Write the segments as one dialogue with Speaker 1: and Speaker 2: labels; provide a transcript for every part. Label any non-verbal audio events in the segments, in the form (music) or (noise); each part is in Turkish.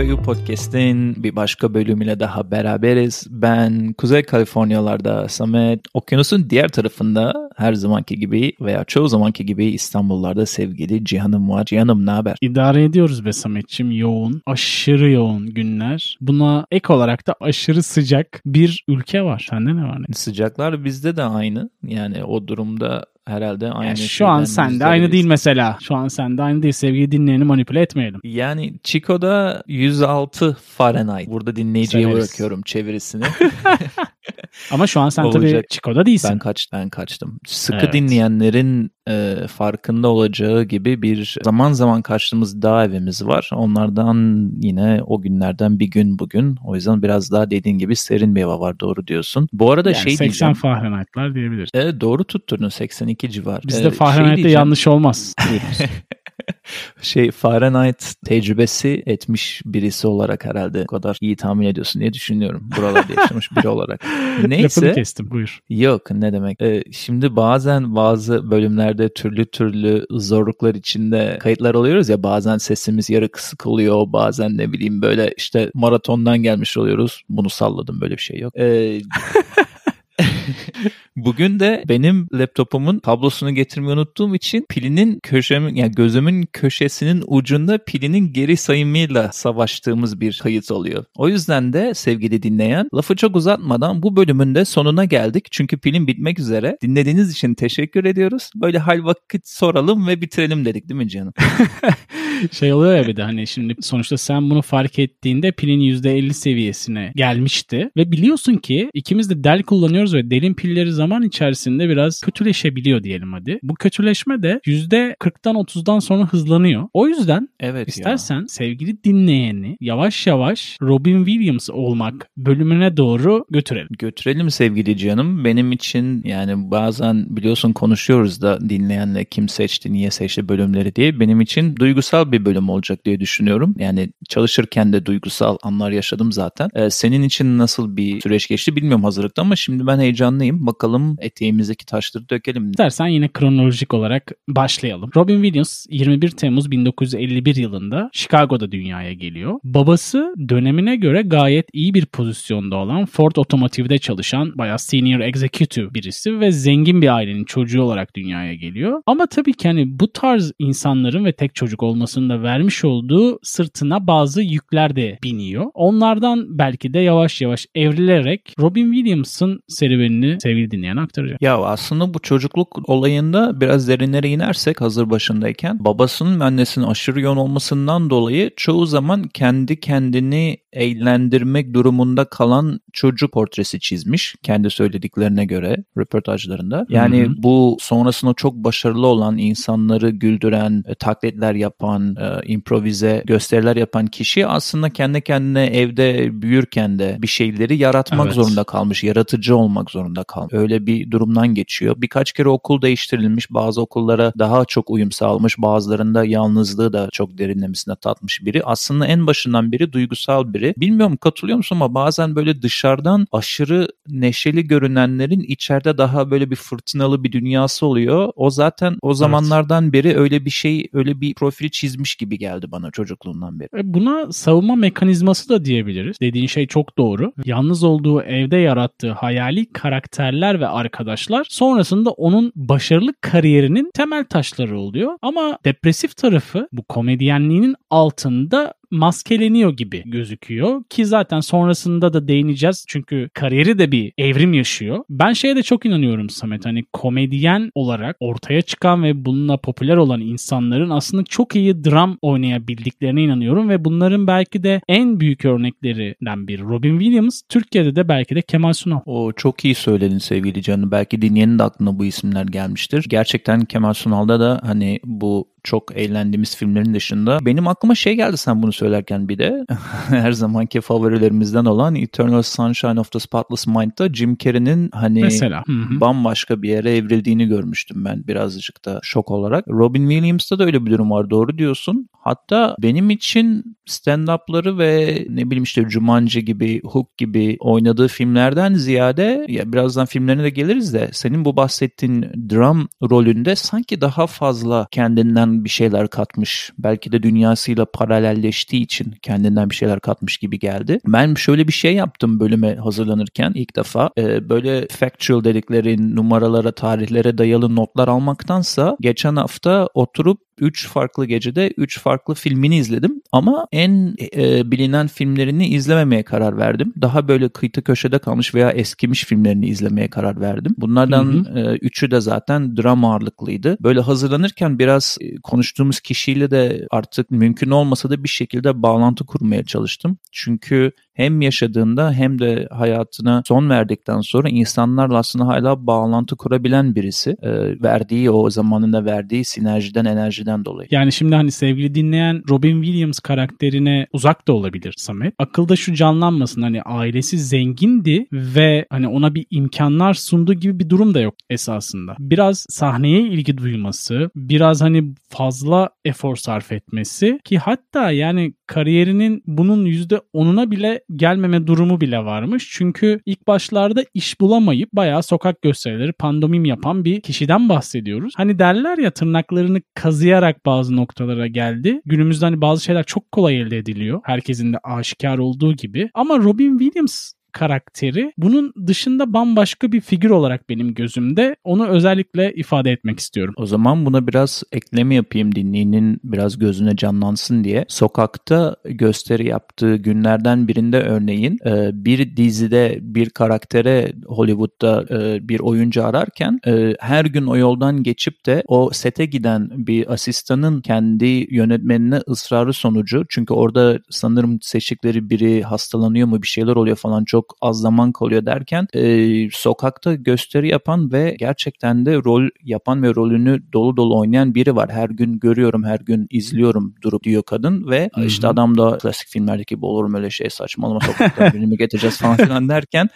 Speaker 1: Beyu Podcast'in bir başka bölümüyle daha beraberiz. Ben Kuzey Kaliforniyalarda Samet, okyanusun diğer tarafında her zamanki gibi veya çoğu zamanki gibi İstanbullarda sevgili Cihan'ım var. Cihan'ım ne haber?
Speaker 2: İdare ediyoruz be Samet'ciğim yoğun, aşırı yoğun günler. Buna ek olarak da aşırı sıcak bir ülke var. Sende ne var ne?
Speaker 1: Sıcaklar bizde de aynı. Yani o durumda herhalde aynı.
Speaker 2: Yani şu an sende aynı değil mesela. Şu an sende aynı değil. Sevgili dinleyeni manipüle etmeyelim.
Speaker 1: Yani Chico'da 106 Fahrenheit. Burada dinleyiciye
Speaker 2: Severiz.
Speaker 1: bırakıyorum çevirisini. (laughs)
Speaker 2: Ama şu an sen tabii
Speaker 1: Olacak.
Speaker 2: Chico'da değilsin.
Speaker 1: ben kaç ben kaçtım. Sıkı
Speaker 2: Evet.
Speaker 1: dinleyenlerin e, farkında olacağı gibi bir zaman zaman kaçtığımız dağ evimiz var. Onlardan yine o günlerden bir gün bugün. O yüzden biraz daha dediğin gibi serin bir hava var doğru diyorsun. Bu arada
Speaker 2: yani
Speaker 1: şey
Speaker 2: 80
Speaker 1: diyeceğim.
Speaker 2: Fahrenheit'lar diyebiliriz.
Speaker 1: Evet doğru tutturdun 82 civar.
Speaker 2: Bizde
Speaker 1: Ee, şey
Speaker 2: Fahrenheit'te
Speaker 1: diyeceğim.
Speaker 2: yanlış olmaz. (laughs) (laughs)
Speaker 1: Şey Fahrenheit tecrübesi etmiş birisi olarak herhalde o kadar iyi tahmin ediyorsun diye düşünüyorum. Buralarda yaşamış biri olarak. (laughs)
Speaker 2: Lafını
Speaker 1: Neyse.
Speaker 2: kestim buyur.
Speaker 1: Yok ne demek. Ee, şimdi bazen bazı bölümlerde türlü türlü zorluklar içinde kayıtlar alıyoruz ya bazen sesimiz yarı kısık oluyor bazen ne bileyim böyle işte maratondan gelmiş oluyoruz. Bunu salladım böyle bir şey yok. Ee, (laughs) Bugün de benim laptopumun kablosunu getirmeyi unuttuğum için pilinin köşemin yani gözümün köşesinin ucunda pilinin geri sayımıyla savaştığımız bir kayıt oluyor. O yüzden de sevgili dinleyen lafı çok uzatmadan bu bölümün de sonuna geldik. Çünkü pilin bitmek üzere. Dinlediğiniz için teşekkür ediyoruz. Böyle hal vakit soralım ve bitirelim dedik değil mi canım? (laughs)
Speaker 2: Şey oluyor ya bir de hani şimdi sonuçta sen bunu fark ettiğinde pilin %50 seviyesine gelmişti. Ve biliyorsun ki ikimiz de del kullanıyoruz ve delin pilleri zaman içerisinde biraz kötüleşebiliyor diyelim hadi. Bu kötüleşme de %40'tan 30'dan sonra hızlanıyor. O yüzden
Speaker 1: Evet ya.
Speaker 2: İstersen sevgili dinleyeni yavaş yavaş Robin Williams olmak bölümüne doğru götürelim.
Speaker 1: Götürelim sevgili canım. Benim için yani bazen biliyorsun konuşuyoruz da dinleyenle kim seçti, niye seçti bölümleri diye. Benim için duygusal bir bölüm olacak diye düşünüyorum. Yani çalışırken de duygusal anlar yaşadım zaten. Ee, senin için nasıl bir süreç geçti bilmiyorum hazırlıkta ama şimdi ben heyecanlıyım. Bakalım eteğimizdeki taşları dökelim.
Speaker 2: İstersen yine kronolojik olarak başlayalım. Robin Williams 21 Temmuz 1951 yılında Chicago'da dünyaya geliyor. Babası dönemine göre gayet iyi bir pozisyonda olan Ford Otomotiv'de çalışan bayağı senior executive birisi ve zengin bir ailenin çocuğu olarak dünyaya geliyor. Ama tabii ki hani bu tarz insanların ve tek çocuk olmasının da vermiş olduğu sırtına bazı yükler de biniyor. Onlardan belki de yavaş yavaş evrilerek Robin Williams'ın serüvenini sevgili dinleyen aktaracak.
Speaker 1: Ya aslında bu çocukluk olayında biraz derinlere inersek hazır başındayken babasının ve annesinin aşırı yoğun olmasından dolayı çoğu zaman kendi kendini eğlendirmek durumunda kalan çocuk portresi çizmiş kendi söylediklerine göre röportajlarında. Yani
Speaker 2: Hı hı.
Speaker 1: bu sonrasında çok başarılı olan insanları güldüren, e, taklitler yapan, e, improvize gösteriler yapan kişi aslında kendi kendine evde büyürken de bir şeyleri yaratmak
Speaker 2: Evet.
Speaker 1: zorunda kalmış, yaratıcı olmak zorunda kalmış. Öyle bir durumdan geçiyor. Birkaç kere okul değiştirilmiş, bazı okullara daha çok uyum sağlamış, bazılarında yalnızlığı da çok derinlemesine tatmış biri. Aslında en başından beri duygusal biri. Bilmiyorum katılıyor musun ama bazen böyle dışarıdan aşırı neşeli görünenlerin içeride daha böyle bir fırtınalı bir dünyası oluyor. O zaten o zamanlardan beri öyle bir şey, öyle bir profili çizmiş gibi geldi bana çocukluğundan beri.
Speaker 2: E, Buna savunma mekanizması da diyebiliriz. Dediğin şey çok doğru. Yalnız olduğu evde yarattığı hayali karakterler ve arkadaşlar sonrasında onun başarılı kariyerinin temel taşları oluyor. Ama depresif tarafı bu komedyenliğinin altında maskeleniyor gibi gözüküyor ki zaten sonrasında da değineceğiz çünkü kariyeri de bir evrim yaşıyor. Ben şeye de çok inanıyorum Samet hani komedyen olarak ortaya çıkan ve bununla popüler olan insanların aslında çok iyi dram oynayabildiklerine inanıyorum ve bunların belki de en büyük örneklerinden biri Robin Williams, Türkiye'de de belki de Kemal Sunal.
Speaker 1: O çok iyi söyledin sevgili canım. Belki dinleyenin de aklına bu isimler gelmiştir. Gerçekten Kemal Sunal'da da hani bu çok eğlendiğimiz filmlerin dışında benim aklıma şey geldi sen bunu söylerken bir de (laughs) her zamanki favorilerimizden olan Eternal Sunshine of the Spotless Mind'da Jim Carrey'nin hani
Speaker 2: Mesela.
Speaker 1: Bambaşka bir yere evrildiğini görmüştüm ben birazcık da şok olarak. Robin Williams'ta da öyle bir durum var doğru diyorsun. Hatta benim için stand-up'ları ve ne bileyim işte Jumanji gibi, Hook gibi oynadığı filmlerden ziyade ya birazdan filmlerine de geliriz de senin bu bahsettiğin dram rolünde sanki daha fazla kendinden bir şeyler katmış. Belki de dünyasıyla paralelleştiği için kendinden bir şeyler katmış gibi geldi. Ben şöyle bir şey yaptım bölüme hazırlanırken ilk defa. Ee, böyle factual dedikleri numaralara, tarihlere dayalı notlar almaktansa geçen hafta oturup 3 farklı gecede 3 farklı filmini izledim ama en e, bilinen filmlerini izlememeye karar verdim. Daha böyle kıytı köşede kalmış veya eskimiş filmlerini izlemeye karar verdim. Bunlardan hı hı. E, üçü de zaten dram ağırlıklıydı. Böyle hazırlanırken biraz e, konuştuğumuz kişiyle de artık mümkün olmasa da bir şekilde bağlantı kurmaya çalıştım. Çünkü hem yaşadığında hem de hayatına son verdikten sonra insanlarla aslında hala bağlantı kurabilen birisi. E, verdiği o zamanında verdiği sinerjiden, enerjiden dolayı.
Speaker 2: Yani şimdi hani sevgili dinleyen Robin Williams karakterine uzak da olabilir Samet. Akılda şu canlanmasın hani ailesi zengindi ve hani ona bir imkanlar sunduğu gibi bir durum da yok esasında. Biraz sahneye ilgi duyması, biraz hani fazla efor sarf etmesi ki hatta yani kariyerinin bunun %10'una bile gelmeme durumu bile varmış. Çünkü ilk başlarda iş bulamayıp bayağı sokak gösterileri pandomim yapan bir kişiden bahsediyoruz. Hani derler ya tırnaklarını kazıyarak bazı noktalara geldi. Günümüzde hani bazı şeyler çok kolay elde ediliyor. Herkesin de aşikar olduğu gibi. Ama Robin Williams karakteri bunun dışında bambaşka bir figür olarak benim gözümde onu özellikle ifade etmek istiyorum.
Speaker 1: O zaman buna biraz ekleme yapayım dinleyenin biraz gözüne canlansın diye. Sokakta gösteri yaptığı günlerden birinde örneğin e, bir dizide bir karaktere Hollywood'da e, bir oyuncu ararken e, her gün o yoldan geçip de o sete giden bir asistanın kendi yönetmenine ısrarı sonucu çünkü orada sanırım seçtikleri biri hastalanıyor mu bir şeyler oluyor falan çok çok az zaman kalıyor derken e, sokakta gösteri yapan ve gerçekten de rol yapan ve rolünü dolu dolu oynayan biri var. Her gün görüyorum, her gün izliyorum durup diyor kadın ve Hı-hı. işte adam da klasik filmlerdeki gibi olur mu öyle şey saçmalama sokakta birini (laughs) getireceğiz falan filan derken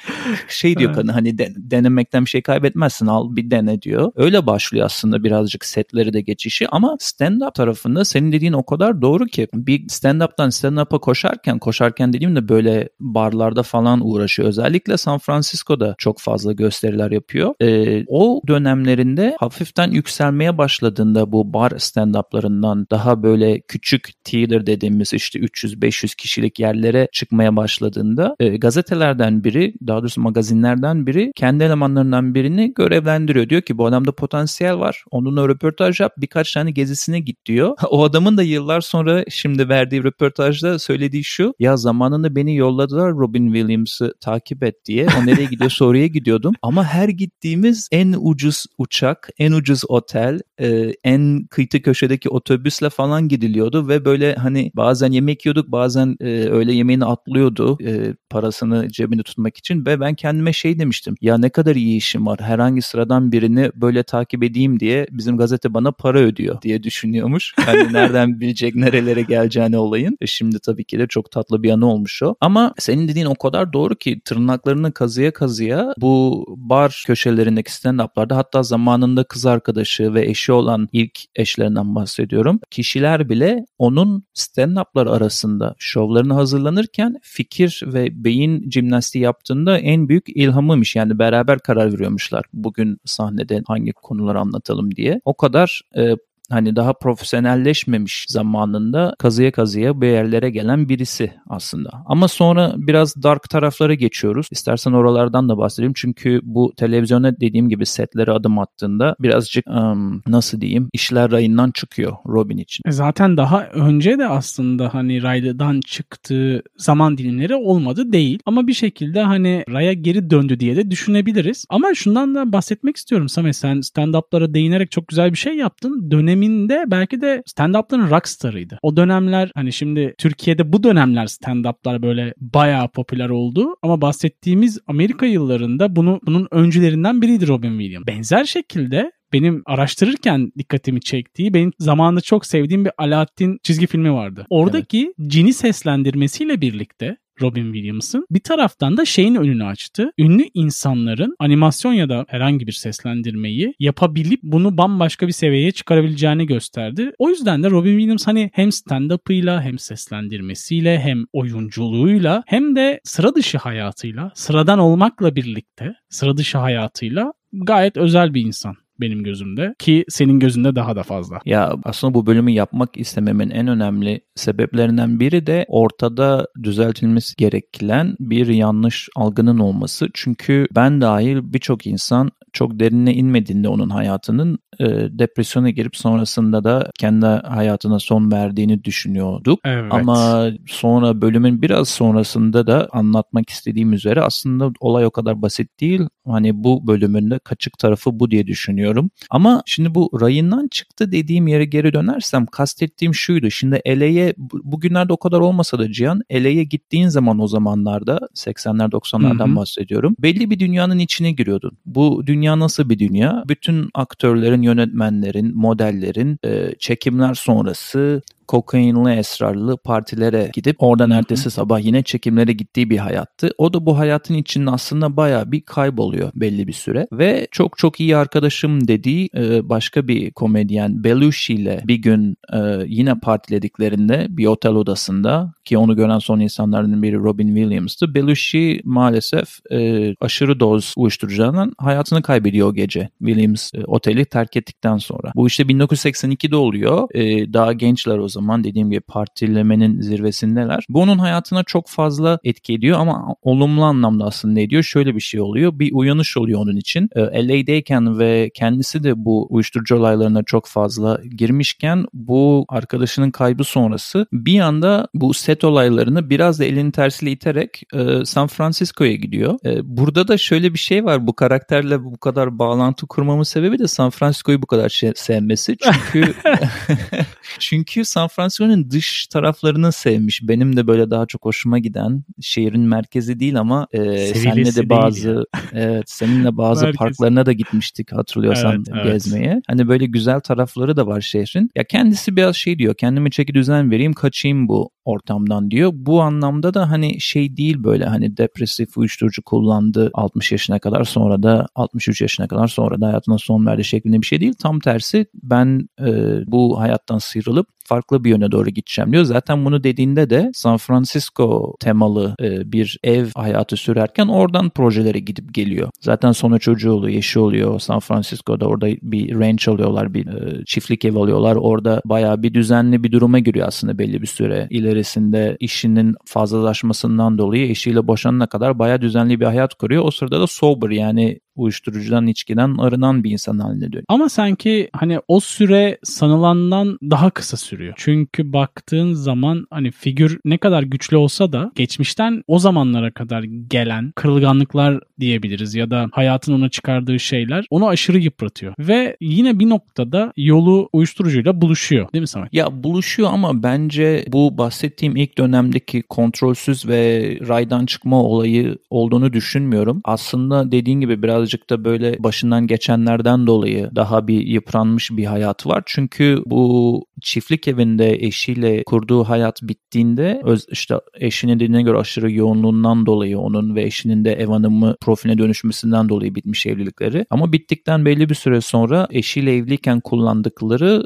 Speaker 1: şey diyor kadın hani de, denemekten bir şey kaybetmezsin al bir dene diyor. Öyle başlıyor aslında birazcık setleri de geçişi ama stand-up tarafında senin dediğin o kadar doğru ki bir stand-up'tan stand-up'a koşarken koşarken dediğimde böyle barlarda falan uğraşıyor. Özellikle San Francisco'da çok fazla gösteriler yapıyor. E, o dönemlerinde hafiften yükselmeye başladığında bu bar stand-up'larından daha böyle küçük theater dediğimiz işte 300-500 kişilik yerlere çıkmaya başladığında e, gazetelerden biri daha doğrusu magazinlerden biri kendi elemanlarından birini görevlendiriyor. Diyor ki bu adamda potansiyel var. Onunla röportaj yap birkaç tane gezisine git diyor. (laughs) O adamın da yıllar sonra şimdi verdiği röportajda söylediği şu ya zamanında beni yolladılar Robin Williams'ı Uçak'ı takip et diye. O nereye gidiyorsa (laughs) oraya gidiyordum. Ama her gittiğimiz en ucuz uçak, en ucuz otel, e, en kıytı köşedeki otobüsle falan gidiliyordu ve böyle hani bazen yemek yiyorduk bazen e, öğle yemeğini atlıyordu e, parasını cebinde tutmak için ve ben kendime şey demiştim. Ya ne kadar iyi işim var. Herhangi sıradan birini böyle takip edeyim diye bizim gazete bana para ödüyor diye düşünüyormuş. Hani (laughs) nereden bilecek nerelere geleceğini olayın. E şimdi tabii ki de çok tatlı bir anı olmuş o. Ama senin dediğin o kadar doğru doğru ki tırnaklarını kazıya kazıya bu bar köşelerindeki stand-up'larda hatta zamanında kız arkadaşı ve eşi olan ilk eşlerinden bahsediyorum. Kişiler bile onun stand-up'lar arasında şovlarını hazırlanırken fikir ve beyin jimnastiği yaptığında en büyük ilhamıymış. Yani beraber karar veriyormuşlar. Bugün sahnede hangi konuları anlatalım diye. O kadar e, hani daha profesyonelleşmemiş zamanında kazıya kazıya bir yerlere gelen birisi aslında. Ama sonra biraz dark taraflara geçiyoruz. İstersen oralardan da bahsedeyim. Çünkü bu televizyona dediğim gibi setlere adım attığında birazcık um, nasıl diyeyim işler rayından çıkıyor Robin için.
Speaker 2: E zaten daha önce de aslında hani raydan çıktığı zaman dilimleri olmadı değil. Ama bir şekilde hani raya geri döndü diye de düşünebiliriz. Ama şundan da bahsetmek istiyorum Samet sen stand-up'lara değinerek çok güzel bir şey yaptın. Dönemi döneminde belki de stand-up'ların rockstarıydı. O dönemler hani şimdi Türkiye'de bu dönemler stand-up'lar böyle bayağı popüler oldu ama bahsettiğimiz Amerika yıllarında bunu bunun öncülerinden biriydi Robin Williams. Benzer şekilde benim araştırırken dikkatimi çektiği benim zamanında çok sevdiğim bir Alaaddin çizgi filmi vardı. Oradaki evet. cini seslendirmesiyle birlikte Robin Williams'ın. Bir taraftan da şeyin önünü açtı. Ünlü insanların animasyon ya da herhangi bir seslendirmeyi yapabilip bunu bambaşka bir seviyeye çıkarabileceğini gösterdi. O yüzden de Robin Williams hani hem stand-up'ıyla hem seslendirmesiyle hem oyunculuğuyla hem de sıra dışı hayatıyla, sıradan olmakla birlikte sıra dışı hayatıyla gayet özel bir insan benim gözümde ki senin gözünde daha da fazla.
Speaker 1: Ya aslında bu bölümü yapmak istememin en önemli sebeplerinden biri de ortada düzeltilmesi gereken bir yanlış algının olması. Çünkü ben dahil birçok insan çok derinine inmediğinde onun hayatının e, depresyona girip sonrasında da kendi hayatına son verdiğini düşünüyorduk.
Speaker 2: Evet.
Speaker 1: Ama sonra bölümün biraz sonrasında da anlatmak istediğim üzere aslında olay o kadar basit değil. Hani bu bölümün de kaçık tarafı bu diye düşünüyorum. Ama şimdi bu rayından çıktı dediğim yere geri dönersem kastettiğim şuydu. Şimdi LA'ye bugünlerde o kadar olmasa da Cihan LA'ye gittiğin zaman o zamanlarda 80'ler 90'lardan bahsediyorum. Belli bir dünyanın içine giriyordun. Bu dünya nasıl bir dünya? Bütün aktörlerin, yönetmenlerin, modellerin e, çekimler sonrası kokainli esrarlı partilere gidip oradan ertesi sabah yine çekimlere gittiği bir hayattı. O da bu hayatın içinde aslında baya bir kayboluyor belli bir süre ve çok çok iyi arkadaşım dediği e, başka bir komedyen Belushi ile bir gün e, yine partilediklerinde bir otel odasında ki onu gören son insanlardan biri Robin Williams'tı. Belushi maalesef e, aşırı doz uyuşturucudan hayatını kaybediyor o gece. Williams oteli terk ettikten sonra. Bu işte 1982'de oluyor. daha gençler o zaman dediğim gibi partilemenin zirvesindeler. Bu onun hayatına çok fazla etki ediyor ama olumlu anlamda aslında ediyor. Şöyle bir şey oluyor. Bir uyanış oluyor onun için. E, LA'deyken ve kendisi de bu uyuşturucu olaylarına çok fazla girmişken bu arkadaşının kaybı sonrası bir anda bu set olaylarını biraz da elini tersiyle iterek e, San Francisco'ya gidiyor. E, burada da şöyle bir şey var. Bu karakterle bu kadar bağlantı kurmamın sebebi de San Francisco'yu bu kadar şey, sevmesi. Çünkü (laughs) çünkü San Francisco'nun dış taraflarını sevmiş. Benim de böyle daha çok hoşuma giden şehrin merkezi değil ama e, senle de bazı (laughs) evet seninle bazı parklarına da gitmiştik hatırlıyorsan evet, gezmeye. Evet. Hani böyle güzel tarafları da var şehrin. Ya kendisi biraz şey diyor. Kendime çeki düzen vereyim, kaçayım bu ortamdan diyor. Bu anlamda da hani şey değil böyle hani depresif uyuşturucu kullandı 60 yaşına kadar sonra da 63 yaşına kadar sonra da hayatına son verdi şeklinde bir şey değil. Tam tersi ben e, bu hayattan sıyrılıp farklı bir yöne doğru gideceğim diyor. Zaten bunu dediğinde de San Francisco temalı e, bir ev hayatı sürerken oradan projelere gidip geliyor. Zaten sonra çocuğu oluyor, eşi oluyor. San Francisco'da orada bir ranch alıyorlar, bir e, çiftlik ev alıyorlar. Orada bayağı bir düzenli bir duruma giriyor aslında belli bir süre. İlerisinde işinin fazlalaşmasından dolayı eşiyle boşanana kadar bayağı düzenli bir hayat kuruyor. O sırada da sober yani uyuşturucudan, içkiden arınan bir insan haline dönüyor.
Speaker 2: Ama sanki hani o süre sanılandan daha kısa sürüyor. Çünkü baktığın zaman hani figür ne kadar güçlü olsa da geçmişten o zamanlara kadar gelen kırılganlıklar diyebiliriz ya da hayatın ona çıkardığı şeyler onu aşırı yıpratıyor. Ve yine bir noktada yolu uyuşturucuyla buluşuyor. Değil mi Samet?
Speaker 1: Ya buluşuyor ama bence bu bahsettiğim ilk dönemdeki kontrolsüz ve raydan çıkma olayı olduğunu düşünmüyorum. Aslında dediğin gibi biraz birazcık da böyle başından geçenlerden dolayı daha bir yıpranmış bir hayat var. Çünkü bu çiftlik evinde eşiyle kurduğu hayat bittiğinde öz, işte eşinin dediğine göre aşırı yoğunluğundan dolayı onun ve eşinin de ev hanımı profiline dönüşmesinden dolayı bitmiş evlilikleri. Ama bittikten belli bir süre sonra eşiyle evliyken kullandıkları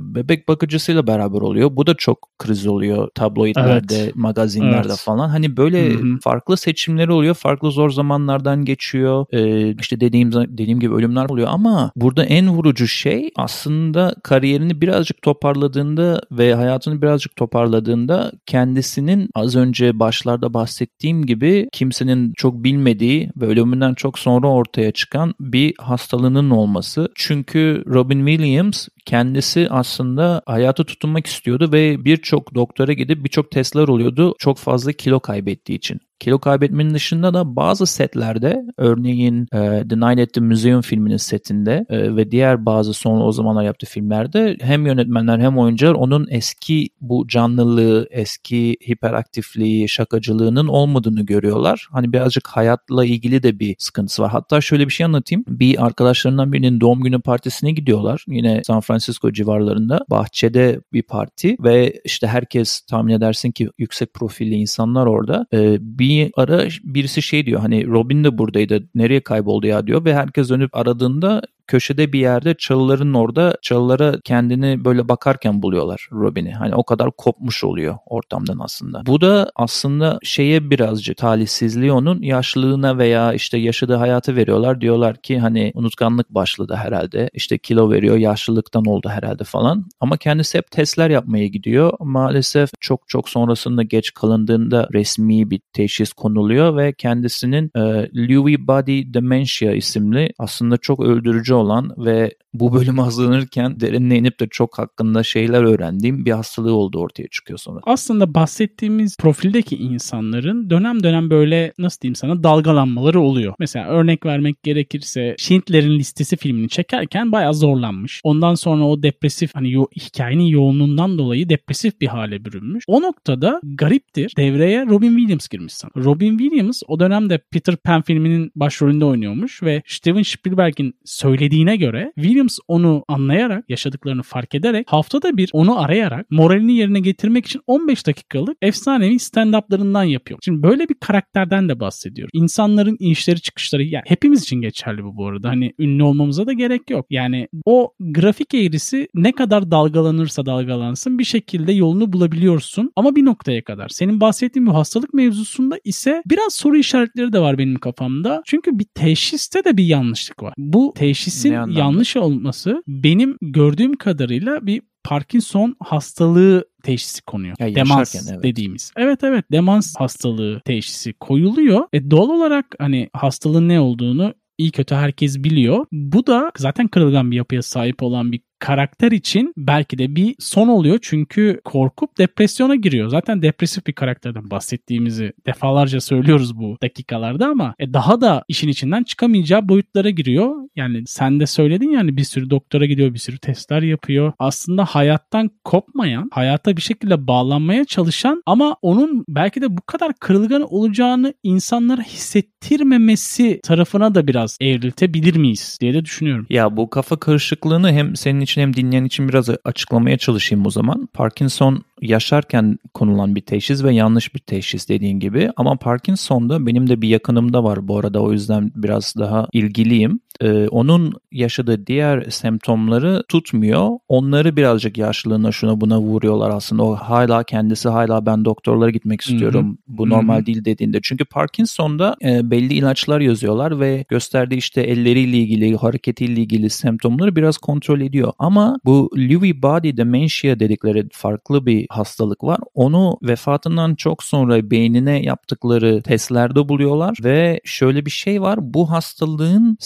Speaker 1: bebek bakıcısıyla beraber oluyor. Bu da çok kriz oluyor tabloidlerde, evet. magazinlerde evet. falan. Hani böyle Hı-hı. farklı seçimleri oluyor. Farklı zor zamanlardan geçiyor. E, işte dediğim dediğim gibi ölümler oluyor ama burada en vurucu şey aslında kariyerini birazcık toparladığında ve hayatını birazcık toparladığında kendisinin az önce başlarda bahsettiğim gibi kimsenin çok bilmediği ve ölümünden çok sonra ortaya çıkan bir hastalığının olması. Çünkü Robin Williams kendisi aslında hayatı tutunmak istiyordu ve birçok doktora gidip birçok testler oluyordu çok fazla kilo kaybettiği için. Kilo kaybetmenin dışında da bazı setlerde örneğin e, The Night at the Museum filminin setinde e, ve diğer bazı sonra o zamanlar yaptığı filmlerde hem yönetmenler hem oyuncular onun eski bu canlılığı, eski hiperaktifliği, şakacılığının olmadığını görüyorlar. Hani birazcık hayatla ilgili de bir sıkıntısı var. Hatta şöyle bir şey anlatayım. Bir arkadaşlarından birinin doğum günü partisine gidiyorlar. Yine San Francisco civarlarında. Bahçede bir parti ve işte herkes tahmin edersin ki yüksek profilli insanlar orada. Ee, bir ara birisi şey diyor hani Robin de buradaydı nereye kayboldu ya diyor ve herkes dönüp aradığında köşede bir yerde çalıların orada çalılara kendini böyle bakarken buluyorlar Robin'i. Hani o kadar kopmuş oluyor ortamdan aslında. Bu da aslında şeye birazcık talihsizliği onun yaşlılığına veya işte yaşadığı hayatı veriyorlar. Diyorlar ki hani unutkanlık başladı herhalde. İşte kilo veriyor yaşlılıktan oldu herhalde falan. Ama kendisi hep testler yapmaya gidiyor. Maalesef çok çok sonrasında geç kalındığında resmi bir teşhis konuluyor ve kendisinin e, Lewy Body Dementia isimli aslında çok öldürücü olan ve bu bölümü hazırlanırken derinine inip de çok hakkında şeyler öğrendiğim bir hastalığı oldu ortaya çıkıyor sonra.
Speaker 2: Aslında bahsettiğimiz profildeki insanların dönem dönem böyle nasıl diyeyim sana dalgalanmaları oluyor. Mesela örnek vermek gerekirse Schindler'in listesi filmini çekerken bayağı zorlanmış. Ondan sonra o depresif hani yo- hikayenin yoğunluğundan dolayı depresif bir hale bürünmüş. O noktada gariptir devreye Robin Williams girmiş sana. Robin Williams o dönemde Peter Pan filminin başrolünde oynuyormuş ve Steven Spielberg'in söylediğine göre Williams onu anlayarak yaşadıklarını fark ederek haftada bir onu arayarak moralini yerine getirmek için 15 dakikalık efsanevi stand-up'larından yapıyor. Şimdi böyle bir karakterden de bahsediyor. İnsanların inişleri çıkışları yani hepimiz için geçerli bu bu arada. Hani ünlü olmamıza da gerek yok. Yani o grafik eğrisi ne kadar dalgalanırsa dalgalansın bir şekilde yolunu bulabiliyorsun ama bir noktaya kadar. Senin bahsettiğin bu hastalık mevzusunda ise biraz soru işaretleri de var benim kafamda. Çünkü bir teşhiste de bir yanlışlık var. Bu teşhisin yanlış olması benim gördüğüm kadarıyla bir Parkinson hastalığı teşhisi konuyor.
Speaker 1: Ya
Speaker 2: demans
Speaker 1: evet.
Speaker 2: dediğimiz. Evet evet demans hastalığı teşhisi koyuluyor. E doğal olarak hani hastalığın ne olduğunu iyi kötü herkes biliyor. Bu da zaten kırılgan bir yapıya sahip olan bir karakter için belki de bir son oluyor çünkü korkup depresyona giriyor. Zaten depresif bir karakterden bahsettiğimizi defalarca söylüyoruz bu dakikalarda ama e, daha da işin içinden çıkamayacağı boyutlara giriyor. Yani sen de söyledin yani bir sürü doktora gidiyor, bir sürü testler yapıyor. Aslında hayattan kopmayan, hayata bir şekilde bağlanmaya çalışan ama onun belki de bu kadar kırılgan olacağını insanlara hissettirmemesi tarafına da biraz evriltebilir miyiz diye de düşünüyorum.
Speaker 1: Ya bu kafa karışıklığını hem senin için hem dinleyen için biraz açıklamaya çalışayım o zaman. Parkinson yaşarken konulan bir teşhis ve yanlış bir teşhis dediğin gibi. Ama Parkinson'da benim de bir yakınımda var bu arada o yüzden biraz daha ilgiliyim. Ee, onun yaşadığı diğer semptomları tutmuyor. Onları birazcık yaşlılığına şuna buna vuruyorlar aslında. O hala kendisi hala ben doktorlara gitmek istiyorum. Hı-hı. Bu normal Hı-hı. değil dediğinde. Çünkü Parkinson'da e, belli ilaçlar yazıyorlar ve gösterdiği işte elleriyle ilgili, hareketiyle ilgili semptomları biraz kontrol ediyor. Ama bu Lewy Body Dementia dedikleri farklı bir hastalık var. Onu vefatından çok sonra beynine yaptıkları testlerde buluyorlar ve şöyle bir şey var. Bu hastalığın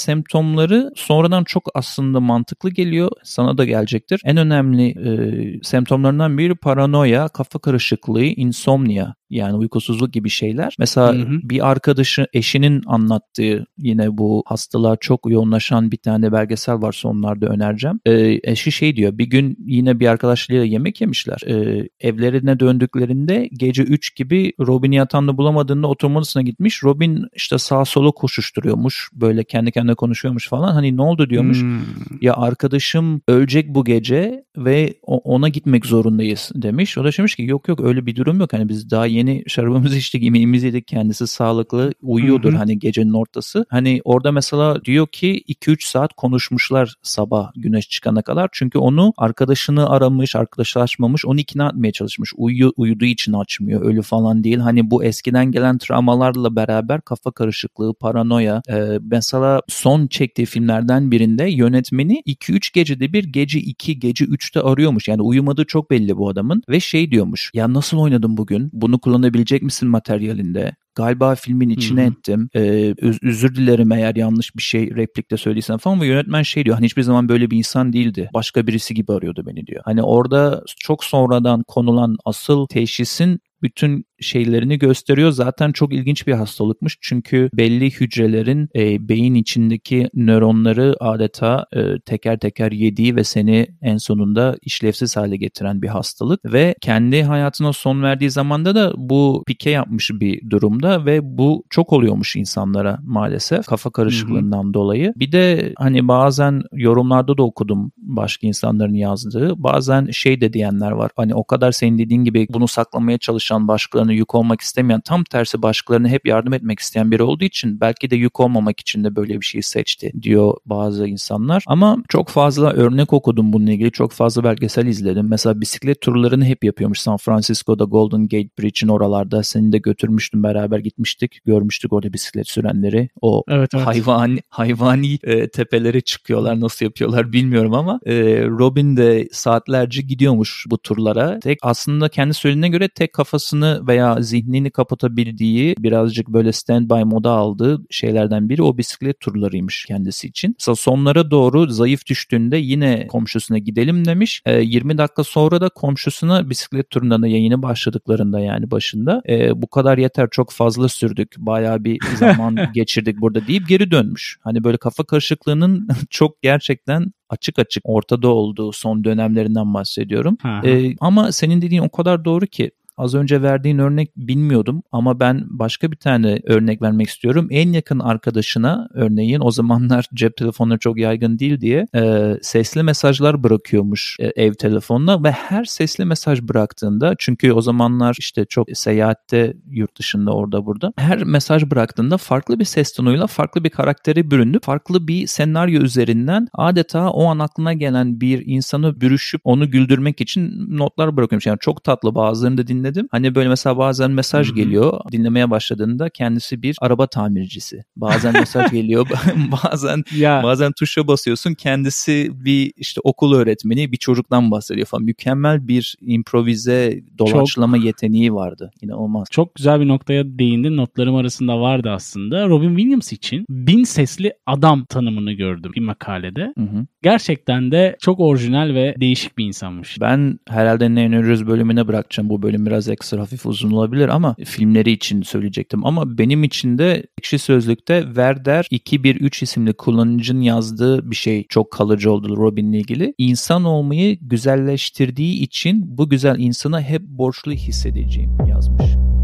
Speaker 1: semptomları sonradan çok aslında mantıklı geliyor. Sana da gelecektir. En önemli e, semptomlarından biri paranoya, kafa karışıklığı, insomnia yani uykusuzluk gibi şeyler. Mesela hı hı. bir arkadaşı eşinin anlattığı yine bu hastalığa çok yoğunlaşan bir tane belgesel var sonlarda önereceğim. Ee, eşi şey diyor bir gün yine bir arkadaşlarıyla yemek yemişler. Ee, evlerine döndüklerinde gece 3 gibi Robin'i yatağında bulamadığında oturma odasına gitmiş. Robin işte sağ sola koşuşturuyormuş. Böyle kendi kendine konuşuyormuş falan. Hani ne oldu diyormuş. Hmm. Ya arkadaşım ölecek bu gece ve ona gitmek zorundayız demiş. O da demiş ki yok yok öyle bir durum yok. Hani biz daha yeni şarabımızı içtik, yemeğimizi yedik. Kendisi sağlıklı uyuyordur Hı-hı. hani gecenin ortası. Hani orada mesela diyor ki 2-3 saat konuşmuşlar sabah güneş çıkana kadar. Çünkü onu arkadaşını aramış, arkadaşlaşmamış, onu ikna etmeye çalışmış. Uyu, uyuduğu için açmıyor. Ölü falan değil. Hani bu eskiden gelen travmalarla beraber kafa karışıklığı, paranoya. Ee, mesela son çektiği filmlerden birinde yönetmeni 2-3 gecede bir gece 2, gece 3'te arıyormuş. Yani uyumadığı çok belli bu adamın. Ve şey diyormuş. Ya nasıl oynadın bugün? Bunu kullanabilecek misin materyalinde? Galiba filmin içine Hı-hı. ettim. Ee, özür dilerim eğer yanlış bir şey replikte söylediysem falan ve yönetmen şey diyor. Hani hiçbir zaman böyle bir insan değildi. Başka birisi gibi arıyordu beni diyor. Hani orada çok sonradan konulan asıl teşhisin bütün şeylerini gösteriyor. Zaten çok ilginç bir hastalıkmış. Çünkü belli hücrelerin e, beyin içindeki nöronları adeta e, teker teker yediği ve seni en sonunda işlevsiz hale getiren bir hastalık ve kendi hayatına son verdiği zamanda da bu pike yapmış bir durumda ve bu çok oluyormuş insanlara maalesef kafa karışıklığından Hı-hı. dolayı. Bir de hani bazen yorumlarda da okudum başka insanların yazdığı. Bazen şey de diyenler var. Hani o kadar senin dediğin gibi bunu saklamaya çalışan, başkalarına yük olmak istemeyen, tam tersi başkalarına hep yardım etmek isteyen biri olduğu için belki de yük olmamak için de böyle bir şey seçti diyor bazı insanlar. Ama çok fazla örnek okudum bununla ilgili. Çok fazla belgesel izledim. Mesela bisiklet turlarını hep yapıyormuş San Francisco'da Golden Gate Bridge'in oralarda. Seni de götürmüştüm beraber gitmiştik. Görmüştük orada bisiklet sürenleri. O evet, evet. hayvani hayvani e, tepelere çıkıyorlar. Nasıl yapıyorlar bilmiyorum ama e, Robin de saatlerce gidiyormuş bu turlara. Tek aslında kendi söylediğine göre tek kafasını veya zihnini kapatabildiği birazcık böyle standby moda aldığı şeylerden biri o bisiklet turlarıymış kendisi için. Mesela sonlara doğru zayıf düştüğünde yine komşusuna gidelim demiş. E, 20 dakika sonra da komşusuna bisiklet turundan da yayını başladıklarında yani başında e, bu kadar yeter çok fazla sürdük. Bayağı bir (laughs) zaman geçirdik burada deyip geri dönmüş. Hani böyle kafa karışıklığının (laughs) çok gerçekten açık açık ortada olduğu son dönemlerinden bahsediyorum. Ee, ama senin dediğin o kadar doğru ki Az önce verdiğin örnek bilmiyordum ama ben başka bir tane örnek vermek istiyorum. En yakın arkadaşına örneğin o zamanlar (laughs) cep telefonları çok yaygın değil diye e, sesli mesajlar bırakıyormuş e, ev telefonuna ve her sesli mesaj bıraktığında çünkü o zamanlar işte çok seyahatte yurt dışında orada burada her mesaj bıraktığında farklı bir ses tonuyla farklı bir karaktere büründü. Farklı bir senaryo üzerinden adeta o an aklına gelen bir insanı bürüşüp onu güldürmek için notlar bırakıyormuş. Yani çok tatlı bazılarını da dinle dinledim. Hani böyle mesela bazen mesaj geliyor. Dinlemeye başladığında kendisi bir araba tamircisi. Bazen mesaj (laughs) geliyor. (laughs) bazen ya. bazen tuşa basıyorsun. Kendisi bir işte okul öğretmeni, bir çocuktan bahsediyor falan. Mükemmel bir improvize doğaçlama çok, yeteneği vardı. İnanılmaz.
Speaker 2: Çok güzel bir noktaya değindin. Notlarım arasında vardı aslında. Robin Williams için bin sesli adam tanımını gördüm bir makalede. Hı hı. Gerçekten de çok orijinal ve değişik bir insanmış.
Speaker 1: Ben herhalde ne öneriyoruz bölümüne bırakacağım bu bölüm biraz ekstra hafif uzun olabilir ama filmleri için söyleyecektim. Ama benim için de Ekşi Sözlük'te Werder 213 isimli kullanıcının yazdığı bir şey çok kalıcı oldu Robin'le ilgili. İnsan olmayı güzelleştirdiği için bu güzel insana hep borçlu hissedeceğim yazmış.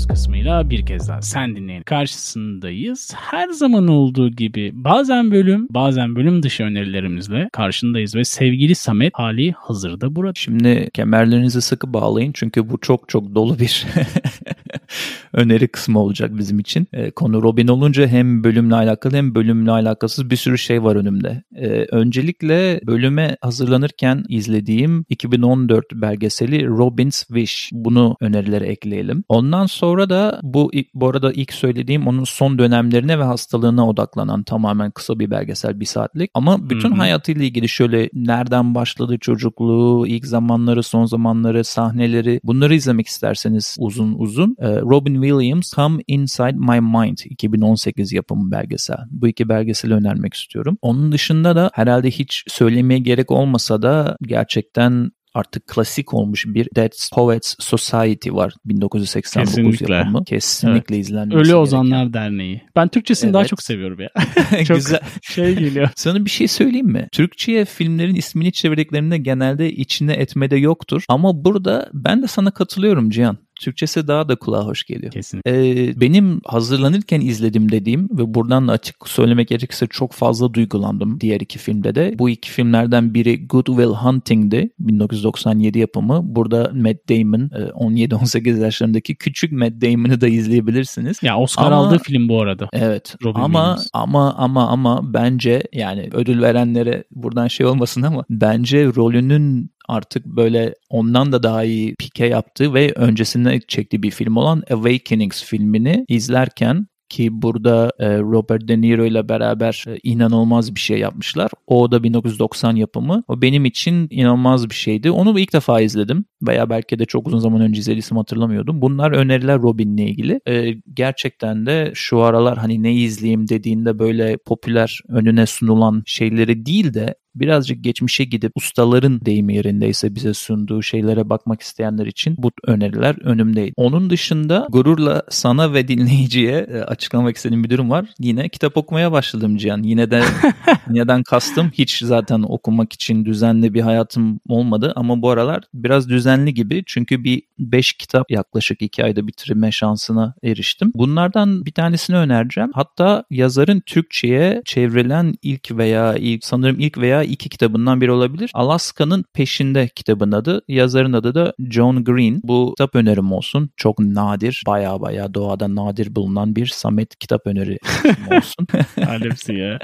Speaker 2: Öneriyoruz kısmıyla bir kez daha sen dinleyin. Karşısındayız. Her zaman olduğu gibi bazen bölüm bazen bölüm dışı önerilerimizle karşındayız ve sevgili Samet hali hazırda burada.
Speaker 1: Şimdi kemerlerinizi sıkı bağlayın çünkü bu çok çok dolu bir (laughs) öneri kısmı olacak bizim için. E, konu Robin olunca hem bölümle alakalı hem bölümle alakasız bir sürü şey var önümde. E, öncelikle bölüme hazırlanırken izlediğim 2014 belgeseli Robin's Wish. Bunu önerilere ekleyelim. Ondan sonra da bu bu arada ilk söylediğim onun son dönemlerine ve hastalığına odaklanan tamamen kısa bir belgesel bir saatlik. Ama bütün Hı-hı. hayatıyla ilgili şöyle nereden başladı çocukluğu, ilk zamanları, son zamanları, sahneleri bunları izlemek isterseniz uzun uzun. E, Robin Williams Come Inside My Mind 2018 yapımı belgesel. Bu iki belgeseli önermek istiyorum. Onun dışında da herhalde hiç söylemeye gerek olmasa da gerçekten artık klasik olmuş bir Dead Poets Society var 1989 Kesinlikle. yapımı. Kesinlikle evet. izlenmesi
Speaker 2: Ölü Ozanlar gereken. Derneği. Ben Türkçesini evet. daha çok seviyorum ya. (laughs) çok Güzel. şey geliyor. (laughs)
Speaker 1: Sana bir şey söyleyeyim mi? Türkçe'ye filmlerin ismini çevirdiklerinde genelde içine etmede yoktur. Ama burada ben de sana katılıyorum Cihan. Türkçesi daha da kulağa hoş geliyor.
Speaker 2: Kesinlikle.
Speaker 1: Ee, benim hazırlanırken izledim dediğim ve buradan da açık söylemek gerekirse çok fazla duygulandım diğer iki filmde de. Bu iki filmlerden biri Good Will Hunting'di 1997 yapımı. Burada Matt Damon 17-18 e, yaşlarındaki küçük Matt Damon'ı da izleyebilirsiniz.
Speaker 2: Ya Oscar ama, aldığı film bu arada.
Speaker 1: Evet. Robin ama Williams. ama ama ama bence yani ödül verenlere buradan şey olmasın ama bence rolünün artık böyle ondan da daha iyi pike yaptığı ve öncesinde çektiği bir film olan Awakenings filmini izlerken ki burada e, Robert De Niro ile beraber e, inanılmaz bir şey yapmışlar. O da 1990 yapımı. O benim için inanılmaz bir şeydi. Onu ilk defa izledim veya belki de çok uzun zaman önce izlediysem hatırlamıyordum. Bunlar öneriler Robin'le ilgili. E, gerçekten de şu aralar hani ne izleyeyim dediğinde böyle popüler önüne sunulan şeyleri değil de birazcık geçmişe gidip ustaların deyimi yerindeyse bize sunduğu şeylere bakmak isteyenler için bu öneriler önümdeydi. Onun dışında gururla sana ve dinleyiciye e, açıklamak istediğim bir durum var. Yine kitap okumaya başladım Cihan. Yine de (laughs) neden kastım hiç zaten okumak için düzenli bir hayatım olmadı ama bu aralar biraz düzenli gibi çünkü bir 5 kitap yaklaşık 2 ayda bitirme şansına eriştim. Bunlardan bir tanesini önereceğim. Hatta yazarın Türkçe'ye çevrilen ilk veya ilk sanırım ilk veya iki kitabından biri olabilir. Alaska'nın peşinde kitabın adı. Yazarın adı da John Green. Bu kitap önerim olsun. Çok nadir, baya baya doğada nadir bulunan bir Samet kitap öneri (laughs) olsun.
Speaker 2: Alemsi ya.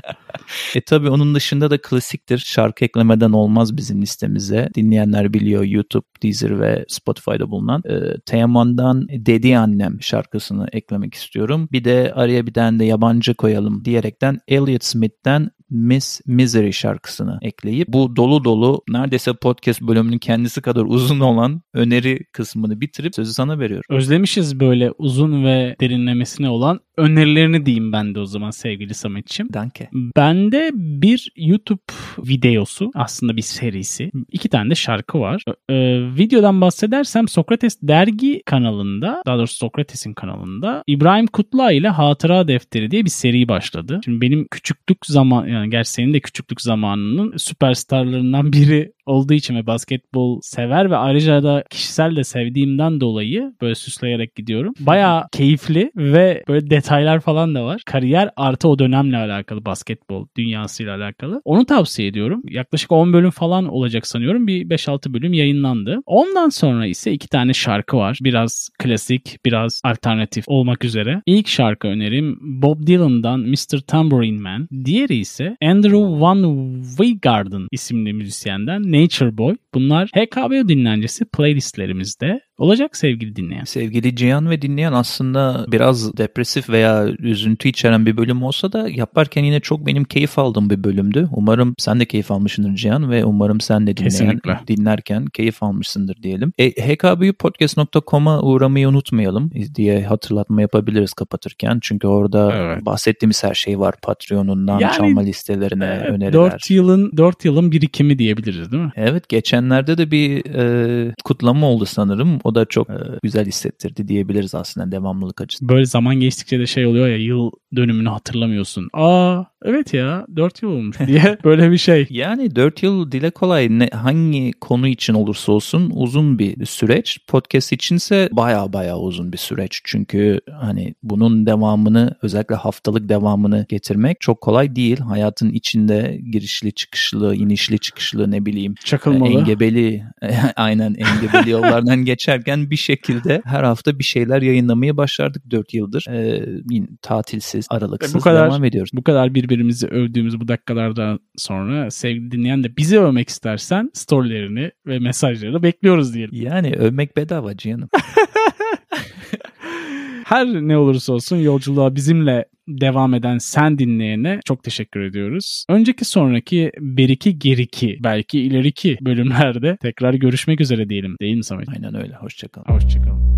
Speaker 1: e tabi onun dışında da klasiktir. Şarkı eklemeden olmaz bizim listemize. Dinleyenler biliyor YouTube, Deezer ve Spotify'da bulunan. E, Teoman'dan Dedi Annem şarkısını eklemek istiyorum. Bir de araya bir tane de yabancı koyalım diyerekten Elliot Smith'ten Miss Misery şarkısını ekleyip bu dolu dolu neredeyse podcast bölümünün kendisi kadar uzun olan öneri kısmını bitirip sözü sana veriyorum.
Speaker 2: Özlemişiz böyle uzun ve derinlemesine olan önerilerini diyeyim ben de o zaman sevgili Samet'ciğim.
Speaker 1: Danke.
Speaker 2: Bende bir YouTube videosu aslında bir serisi. iki tane de şarkı var. Ee, videodan bahsedersem Sokrates dergi kanalında daha doğrusu Sokrates'in kanalında İbrahim Kutlu ile Hatıra Defteri diye bir seri başladı. Şimdi benim küçüklük zaman yani gerçi senin de küçüklük zamanının süperstarlarından biri olduğu için ve basketbol sever ve ayrıca da kişisel de sevdiğimden dolayı böyle süsleyerek gidiyorum. Baya keyifli ve böyle detaylar falan da var. Kariyer artı o dönemle alakalı basketbol dünyasıyla alakalı. Onu tavsiye ediyorum. Yaklaşık 10 bölüm falan olacak sanıyorum. Bir 5-6 bölüm yayınlandı. Ondan sonra ise iki tane şarkı var. Biraz klasik, biraz alternatif olmak üzere. İlk şarkı önerim Bob Dylan'dan Mr. Tambourine Man. Diğeri ise Andrew Van Weygarden isimli müzisyenden Nature Boy. Bunlar HKBO dinlencesi playlistlerimizde olacak sevgili dinleyen.
Speaker 1: Sevgili Cihan ve dinleyen aslında biraz depresif veya üzüntü içeren bir bölüm olsa da yaparken yine çok benim keyif aldığım bir bölümdü. Umarım sen de keyif almışsındır Cihan ve umarım sen de dinleyen,
Speaker 2: Kesinlikle.
Speaker 1: dinlerken keyif almışsındır diyelim. E, hkbupodcast.com'a uğramayı unutmayalım diye hatırlatma yapabiliriz kapatırken. Çünkü orada
Speaker 2: Evet.
Speaker 1: bahsettiğimiz her şey var. Patreon'undan
Speaker 2: Yani,
Speaker 1: çalma listelerine
Speaker 2: Evet,
Speaker 1: öneriler.
Speaker 2: 4 yılın 4 yılın birikimi diyebiliriz değil mi?
Speaker 1: Evet geçenlerde de bir e, kutlama oldu sanırım. O da çok e, güzel hissettirdi diyebiliriz aslında devamlılık açısından.
Speaker 2: Böyle zaman geçtikçe de şey oluyor ya yıl dönümünü hatırlamıyorsun. Aa evet ya 4 yıl olmuş (laughs) diye böyle bir şey.
Speaker 1: Yani 4 yıl dile kolay ne, hangi konu için olursa olsun uzun bir süreç. Podcast içinse baya baya uzun bir süreç. Çünkü hani bunun devamını özellikle haftalık devamını getirmek çok kolay değil. Hayatın içinde girişli çıkışlı, inişli çıkışlı ne bileyim
Speaker 2: Çakılmalı.
Speaker 1: engebeli (laughs) aynen engebeli yollardan (laughs) geçerken bir şekilde her hafta bir şeyler yayınlamayı başardık 4 yıldır. Ee, yine tatilsiz, aralıksız
Speaker 2: Bu kadar-
Speaker 1: devam ediyoruz.
Speaker 2: Bu kadar birbirimizi övdüğümüz bu dakikalardan sonra sevgili dinleyen de bizi övmek istersen storylerini ve mesajlarını bekliyoruz diyelim.
Speaker 1: Yani övmek bedava canım. (laughs) (laughs)
Speaker 2: Her ne olursa olsun yolculuğa bizimle devam eden sen dinleyene çok teşekkür ediyoruz. Önceki sonraki beriki geriki belki ileriki bölümlerde tekrar görüşmek üzere diyelim değil mi Samet?
Speaker 1: Aynen öyle. Hoşçakalın.
Speaker 2: Hoşçakalın.